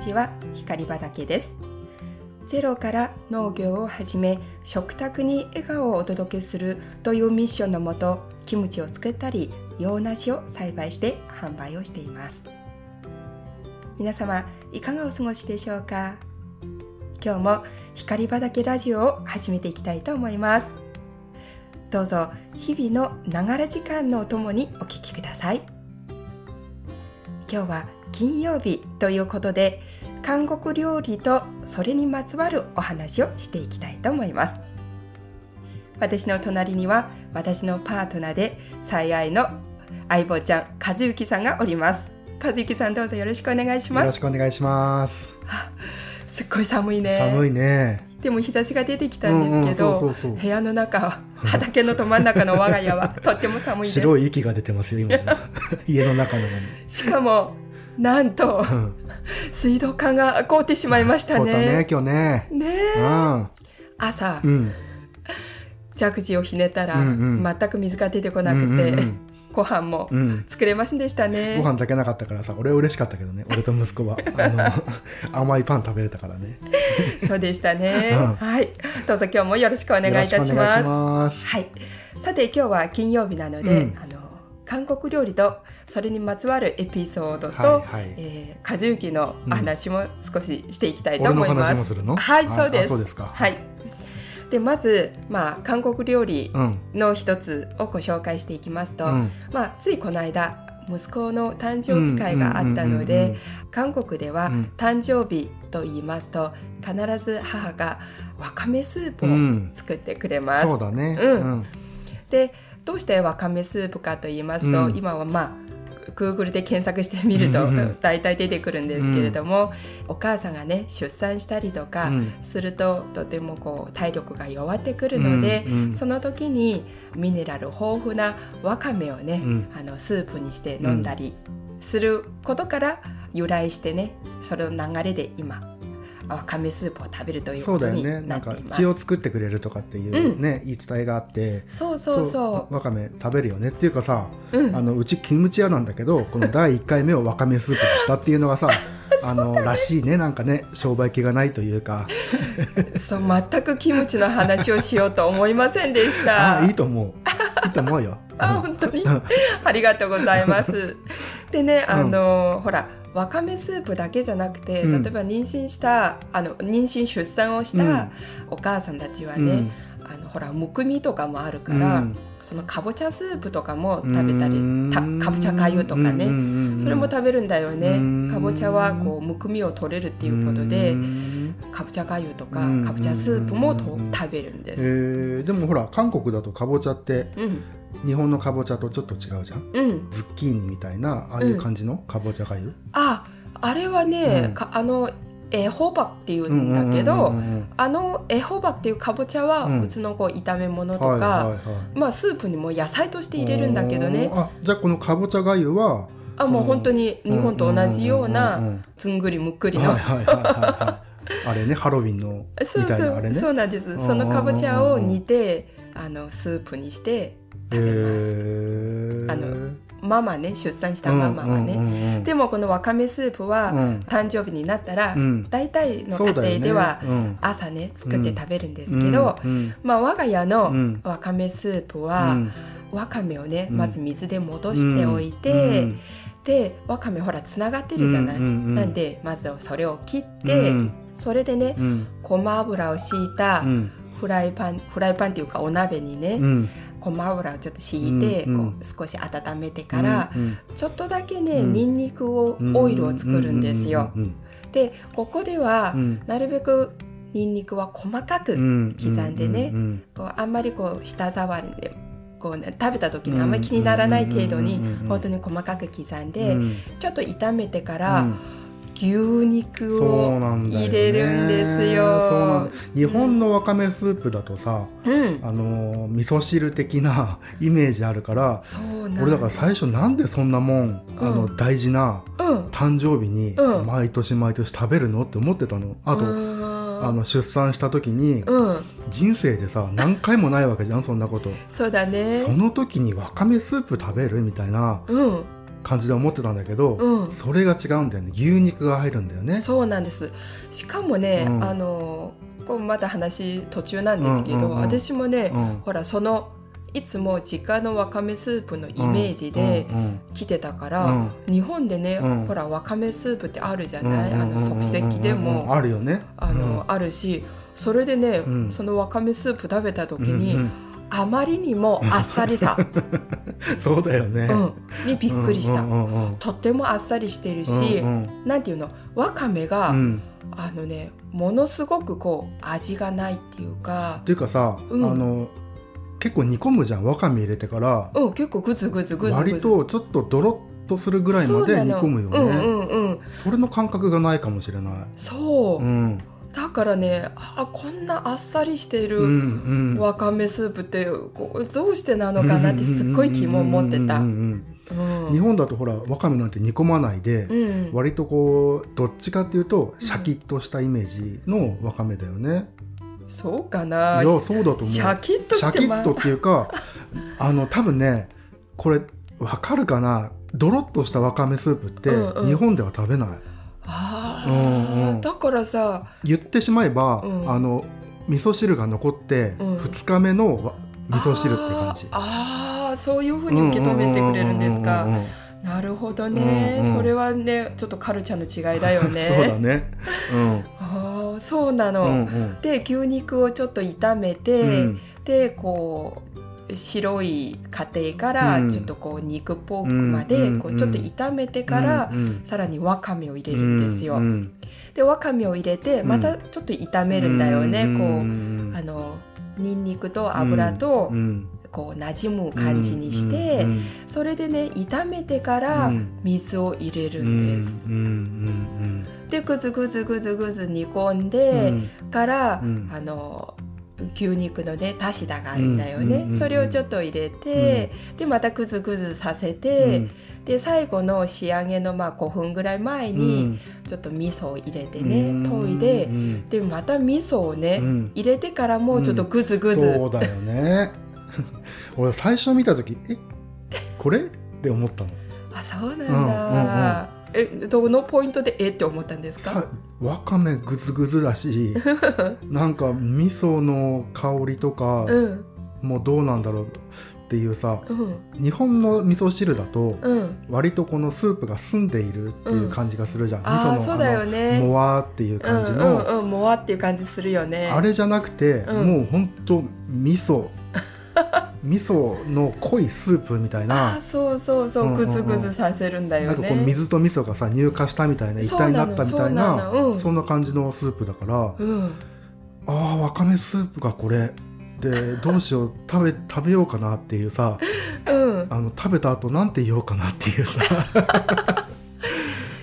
ちは光畑です。ゼロから農業を始め食卓に笑顔をお届けするというミッションのもとキムチを作ったり洋梨を栽培して販売をしています。皆様いかがお過ごしでしょうか？今日も光畑ラジオを始めていきたいと思います。どうぞ日々のながら時間のお供にお聞きください。今日は金曜日ということで韓国料理とそれにまつわるお話をしていきたいと思います。私の隣には私のパートナーで最愛の相棒ちゃん和幸さんがおります。和幸さんどうぞよろしくお願いします。よろしくお願いします。すっごい寒いね。寒いね。でも日差しが出てきたんですけど部屋の中畑のど真ん中の我が家はとっても寒いです。白い息が出てますよ今 家の中のしかもなんと、うん、水道管が凍ってしまいましたね。ね今日ね。ねうん、朝、うん、蛇口をひねったら、うんうん、全く水が出てこなくて、うんうんうん。ご飯も作れませんでしたね、うん、ご飯炊けなかったからさ俺は嬉しかったけどね俺と息子は。あの甘いパン食べれたからね。そうでしたね、うん、はい。どうぞ今日もよろしくお願いいたします。はい。さて今日は金曜日なので、うん、あの韓国料理とそれにまつわるエピソードと、はいはい、えー、和幸の話も少ししていきたいと思います。うん、はい、そうです。そうですか。はい。でまず、まあ、韓国料理の一つをご紹介していきますと、うん、まあ、ついこの間息子の誕生日会があったので韓国では誕生日と言いますと必ず母がわかめスープを作ってくれます。そうだね、うん。でどうしてわかめスープかと言いますと、うん、今はまあ Google で検索してみると大体出てくるんですけれども、お母さんがね出産したりとかすると、とてもこう体力が弱ってくるので、その時にミネラル豊富なわかめをね、あのスープにして飲んだりすることから由来してねそれの流れで今わかめスープを食べるということになっています。血を作ってくれるとかっていうね、うん、言い伝えがあって。そうそうそう。わかめ食べるよねっていうかさ、うん、あのうちキムチ屋なんだけどこの第1回目をわかめスープにしたっていうのがさ あのらしいね。なんかね商売気がないというか。そう全くキムチの話をしようと思いませんでした。あいいと思う。いいと思うよ。あ本当に？ありがとうございます。でねあの、うん、ほらわかめスープだけじゃなくて、うん、例えば妊娠したあの妊娠出産をしたお母さんたちはね、うん、あのほらむくみとかもあるから、うん、そのかぼちゃスープとかも食べたりたかぼちゃかゆとかね、それも食べるんだよね、かぼちゃはこうむくみを取れるっていうことで、かぼちゃがゆとかかぼちゃスープもと食べるんです、えー、でもほら韓国だとかぼちゃって、日本のかぼちゃとちょっと違うじゃん、うん、ズッキーニみたいなああいう感じのかぼちゃがゆ、うん、ああれはね、うん、あのエホバっていうんだけど、あのエホバっていうかぼちゃは普通のこう炒め物とか、まあスープにも野菜として入れるんだけどね。あじゃあこのかぼちゃがゆはあもう本当に日本と同じようなつんぐりむっくりの、あれねハロウィンのみたいなあれね。そうなんです。そのかぼちゃを煮てあのスープにして食べます。あのママね出産したママはね、でもこのわかめスープは、誕生日になったら、大体の家庭では朝ね作って食べるんですけど、まあ我が家のわかめスープは、わかめをねまず水で戻しておいて、でわかめほらつながってるじゃない、なんでまずそれを切って、それでね、ごま油を敷いたフライパンフライパンっていうかお鍋にね、ごま油をちょっと敷いて、こう少し温めてから、ちょっとだけね、にん。にくをオイルを作るんですよ。でここでは、なるべくにんにくは細かく刻んでね、こうあんまりこう舌触りでこう、ね、食べた時にあんまり気にならない程度に本当に細かく刻んで、ちょっと炒めてから、牛肉を入れるんですよ。日本のわかめスープだとさ、うん、あの味噌汁的な イメージあるから俺だから最初なんでそんなもん、あの大事な誕生日に毎年毎年食べるのって思ってたの。あと、あの出産した時に、人生でさ何回もないわけじゃんそんなこと。そうだね。その時にわかめスープ食べるみたいな。うん感じで思ってたんだけど、うん、それが違うんだよね。牛肉が入るんだよね。そうなんです。しかもね、うん、あのこうまだ話途中なんですけど、うんうんうん、私もね、ほらそのいつも実家のわかめスープのイメージで来てたから、うん。うん日本でね、うん、ほらわかめスープってあるじゃない、あの即席でも。あるよね。あの、あるしそれでね、そのわかめスープ食べた時に、うんうんあまりにもあっさりさ。そうだよね、うん、にびっくりした、うんうんうん、とってもあっさりしてるし、うんうん、なんていうの？わかめが、うん、あのねものすごくこう味がないっていうかっていうかさ、うん、あの結構煮込むじゃんわかめ入れてから。うん結構グツグツグツ割とちょっとドロッとするぐらいまで煮込むよね、うんうんうん、それの感覚がないかもしれない。そう、うん、だからねあこんなあっさりしているわかめスープってこうどうしてなのかなってすっごい疑問持ってた。日本だとほらわかめなんて煮込まないで、うん、割とこうどっちかっていうとシャキッとしたイメージのわかめだよね。そうかな。いやそうだと思う。シャキッとシャキッとっていうか あの多分ねこれわかるかな？ドロッとしたわかめスープって日本では食べない、うんうん、あ、うんうん、だからさ言ってしまえば、うん、あの味噌汁が残って2日目の味噌汁って感じ、ああそういうふうに受け止めてくれるんですか、なるほどね、うんうん、それはねちょっとカルチャーの違いだよね。そうだね、うん、そうなの、うんうん、で牛肉をちょっと炒めて、うん、でこう白い家庭からちょっとこう肉ポークまでこうちょっと炒めてからさらにわかめを入れるんですよ。でわかめを入れてまたちょっと炒めるんだよね。こうあのニンニクと油とこう馴染む感じにして、それでね炒めてから水を入れるんです。でぐずぐずぐずぐず煮込んでから、うん、あの牛肉のねタシダがあるんだよね、それをちょっと入れて、でまたぐずぐずさせて、で最後の仕上げのまあ5分ぐらい前にちょっと味噌を入れてね研いで、でまた味噌をね、入れてからもうちょっとぐずぐず、そうだよね。俺最初見た時え？これ？って思ったの。あそうなんだ、うんうんうんえどのポイントでえって思ったんですか？わかめぐずぐずだし なんか味噌の香りとか、うん、もうどうなんだろうっていうさ、うん、日本の味噌汁だと、うん、割とこのスープが澄んでいるっていう感じがするじゃん、うん、味噌のそうだよ、ね、モワっていう感じの、うんうん、モワっていう感じするよね。あれじゃなくて、もうほんと味噌 味噌の濃いスープみたいな。あそうそうそう。グズグズさせるんだよね、なんかこう水と味噌がさ乳化したみたいな一体になったみたいなそん。な感じのスープだから、うん、ああわかめスープがこれ。で どうしよう食べ食べようかなっていうさ、うん、あの食べた後なんて言おうかなっていうさ。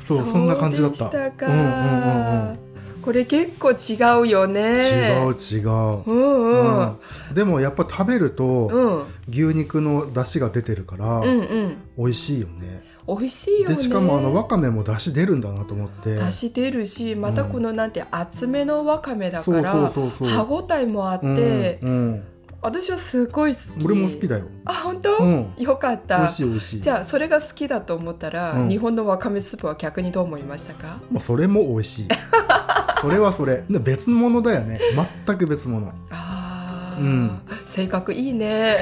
そうそんな感じだった。うんうんうんうんこれ結構違うよね。違う違う、うんうん。うん、でもやっぱ食べると、牛肉の出汁が出てるから、うんうん、美味しいよね。美味しいよね。でしかもあのわかめも出汁出るんだなと思って。出汁出るしまたこのなんて厚めのわかめだから、歯ごたえもあって、うんうん私はすごい好き。俺も好きだよ。あ本当、うん、よかった。美味しい美味しい。じゃあそれが好きだと思ったら、うん、日本のわかめスープは逆にどう思いましたか？まあそれも美味しい。それはそれ。別物だよね。全く別物。ああ、うん、性格いいね。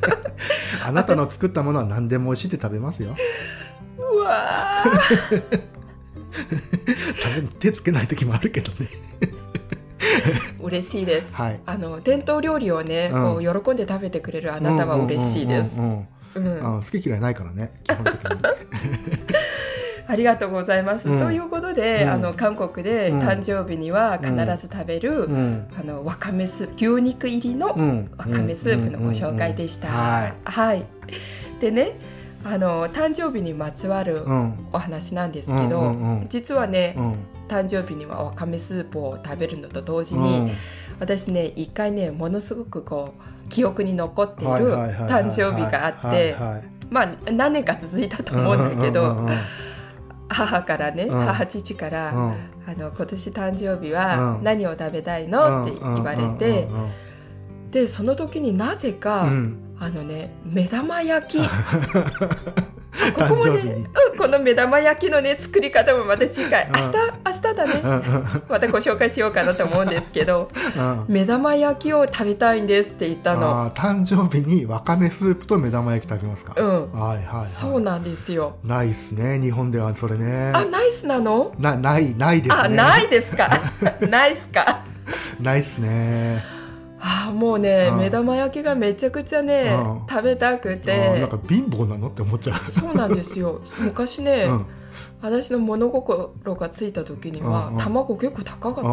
あなたの作ったものは何でも美味しいって食べますよ。うわ多分 手つけない時もあるけどね 嬉しいです、はい、あの伝統料理をね、こう喜んで食べてくれるあなたは嬉しいです。好き嫌いないからね基本的に。ありがとうございます。うん、ということで、うん、あの韓国で誕生日には必ず食べる、うん、あのわかめスープ牛肉入りのわかめスープのご紹介でした。はい。でね。あの誕生日にまつわるお話なんですけど、実はね、誕生日にはわかめスープを食べるのと同時に、私ね一回ねものすごくこう記憶に残っている誕生日があってまあ何年か続いたと思うんだけど。母からね、母父から、あの今年誕生日は何を食べたいの？って言われて、でその時になぜか、あのね目玉焼き ここもね、うん、この目玉焼きのね作り方もまた違い、明日明日だね、またご紹介しようかなと思うんですけど、目玉焼きを食べたいんですって言ったの。誕生日にわかめスープと目玉焼き食べますか。うん。はいはい、はい、そうなんですよ。ナイスね日本ではそれね。あナイスなの？なないないですね。あないですか？ナイスか？ナイスねあもうね、目玉焼きがめちゃくちゃね、食べたくて。なんか貧乏なのって思っちゃう。そうなんですよ。昔ね、私の物心がついた時には、卵結構高かっ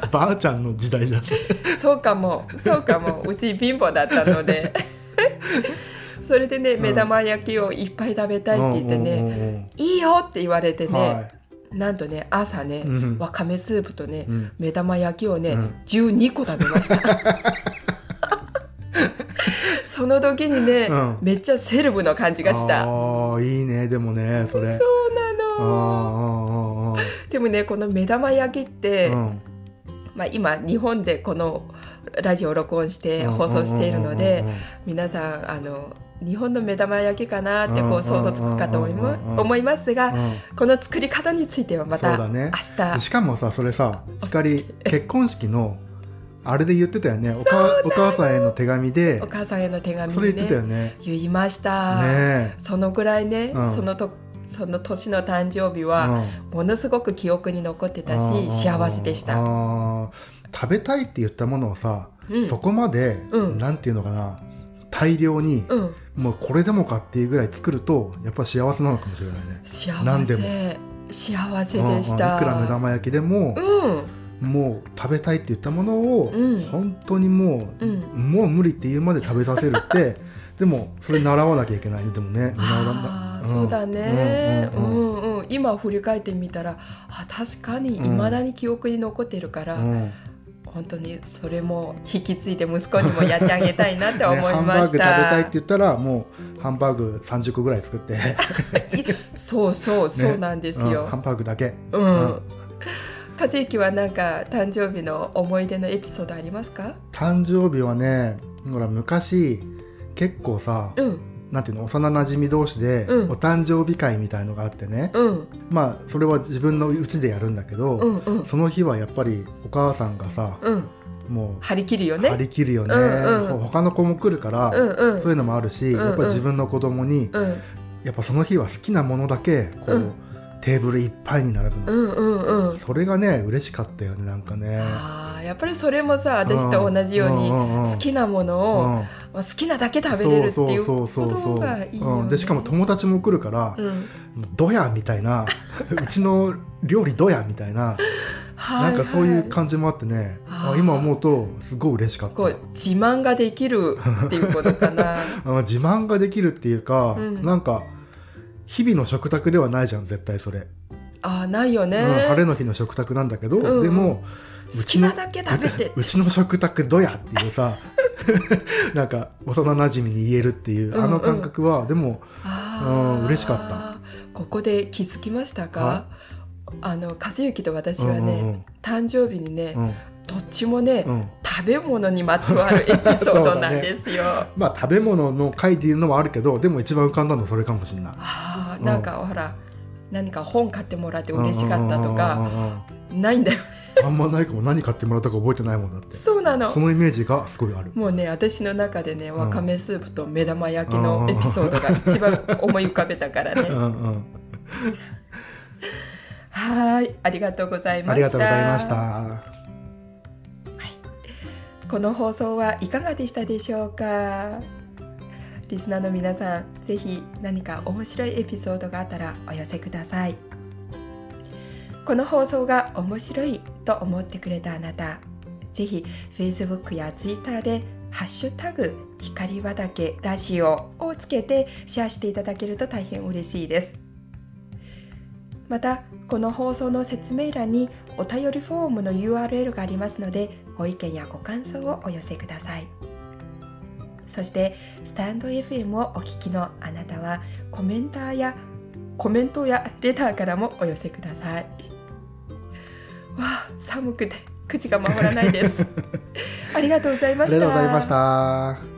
たばあちゃんの時代じゃん。そうかも。そうかも。うち貧乏だったので。それでね目玉焼きをいっぱい食べたいって言ってね、いいよって言われてね、なんとね朝ね、うん、わかめスープとね、うん、目玉焼きをね、うん、12個食べました。その時にね、うん、めっちゃセレブの感じがした。あいいねでもねそれ。そうなの。でもねこの目玉焼きって、まあ、今日本でこのラジオを録音して放送しているので皆さんあの日本の目玉焼きかなってこう想像つくかと思いますが、この作り方についてはまた明日、しかもさそれさ光結婚式のあれで言ってたよねおかお母さんへの手紙でお母さんへの手紙、それ言ってたよね言いましたねそのぐらいね、そのとその年の誕生日はものすごく記憶に残ってたし、幸せでした食べたいって言ったものをさ、そこまで、う、なんていうのかな大量に、うんもうこれでもかっていうぐらい作るとやっぱ幸せなのかもしれないね。幸せ。何でも。幸せでした、いくら目玉焼きでも、うん、もう食べたいって言ったものを、うん、本当にもう、うん、もう無理って言うまで食べさせるって でもそれ習わなきゃいけないでもねあ、うん、そうだね、うん。うんうん、今振り返ってみたらあ確かにいまだに記憶に残ってるから、本当にそれも引き継いで息子にもやってあげたいなって思いました、ね、ハンバーグ食べたいって言ったらもうハンバーグ30個ぐらい作って。そうそうそうなんですよ、ねうん、ハンバーグだけ。うん、うん。和之はなんか誕生日の思い出のエピソードありますか？誕生日はねほら昔結構さ、うん、なんていうの幼なじみ同士でお誕生日会みたいのがあってね、うん、まあそれは自分のうちでやるんだけど、うんうん、その日はやっぱりお母さんがさ、うん、もう張り切るよね。張り切るよね、うんうん、他の子も来るから、うんうん、そういうのもあるし、やっぱり自分の子供に、うん、やっぱその日は好きなものだけこう、テーブルいっぱいに並ぶの、うんうんうん、それがね嬉しかったよねなんかね。あやっぱりそれもさ私と同じように好きなものを、好きなだけ食べれるっていうことがいいよ、ね、でしかも友達も来るから「うん、どや」みたいな うちの料理どやみたいななんかそういう感じもあってね、はいはい、今思うとすごい嬉しかった。自慢ができるっていうことかな。自慢ができるっていうか、うん、なんか日々の食卓ではないじゃん絶対それあないよね、うん、晴れの日の食卓なんだけど、うん、でも好きなだけ食べて。うちの食卓どや？っていうさ なんか幼なじみに言えるっていう、あの感覚はでもうん嬉しかった。ここで気づきましたか？あの和幸と私はね、うんうんうん、誕生日にね、うん、どっちもね、うん、食べ物にまつわるエピソードなんですよ。ね、まあ食べ物の回っていうのもあるけどでも一番浮かんだのそれかもしれない。あなんか、ほら何か本買ってもらって嬉しかったとかないんだよ。ね。あんまないかも何買ってもらったか覚えてないもんだって。そうなの。そのイメージがすごいある。もうね私の中でねわかめスープと目玉焼きのエピソードが一番思い浮かべたからね。はいありがとうございました。ありがとうございました、はい、この放送はいかがでしたでしょうか？リスナーの皆さんぜひ何か面白いエピソードがあったらお寄せくださいこの放送が面白いと思ってくれたあなた、ぜひ Facebook や Twitter でハッシュタグ光畑ラジオをつけてシェアしていただけると大変嬉しいです。また、この放送の説明欄にお便りフォームの URL がありますので、ご意見やご感想をお寄せください。そして、スタンド FM をお聞きのあなたは、コメンターやコメントやレターからもお寄せください。わあ寒くて口が回らないです。ありがとうございました。ありがとうございました